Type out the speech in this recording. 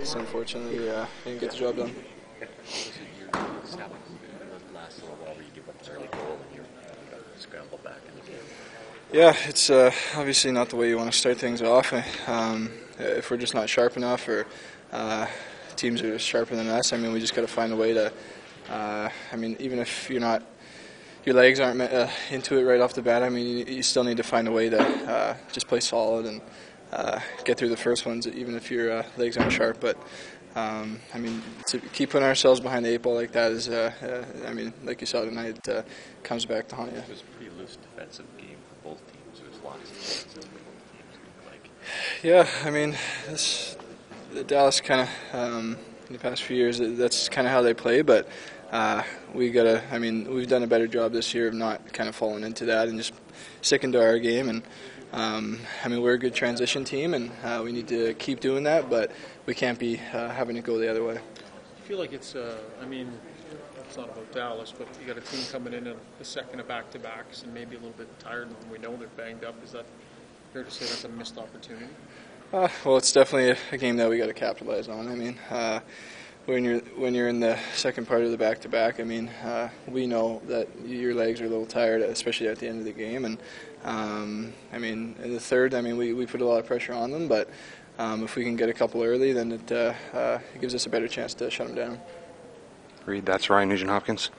Just unfortunately, uh, didn't get the job done. Yeah, it's uh, obviously not the way you want to start things off. Um, if we're just not sharp enough, or uh, teams are sharper than us, I mean, we just got to find a way to. Uh, I mean, even if you're not, your legs aren't uh, into it right off the bat. I mean, you, you still need to find a way to uh, just play solid and uh, get through the first ones, even if your legs aren't sharp. But um, I mean, to keep putting ourselves behind the eight ball like that is, I mean, like you saw tonight, comes back to haunt you. It was a pretty loose defensive game for both teams. It was lots of like. Yeah, I mean, this, the Dallas kind of um, in the past few years that's kind of how they play, but. Uh, we gotta. I mean, we've done a better job this year of not kind of falling into that and just sticking to our game. And um, I mean, we're a good transition team, and uh, we need to keep doing that. But we can't be uh, having it go the other way. I feel like it's. Uh, I mean, it's not about Dallas, but you got a team coming in in the second of back to backs and maybe a little bit tired, and we know they're banged up. Is that fair to say that's a missed opportunity? Uh, well, it's definitely a, a game that we got to capitalize on. I mean, uh, when you're when you're in the second part of the back to back, I mean, uh, we know that your legs are a little tired, especially at the end of the game, and um, I mean, in the third, I mean, we, we put a lot of pressure on them, but um, if we can get a couple early, then it, uh, uh, it gives us a better chance to shut them down. Reed, that's Ryan Nugent Hopkins.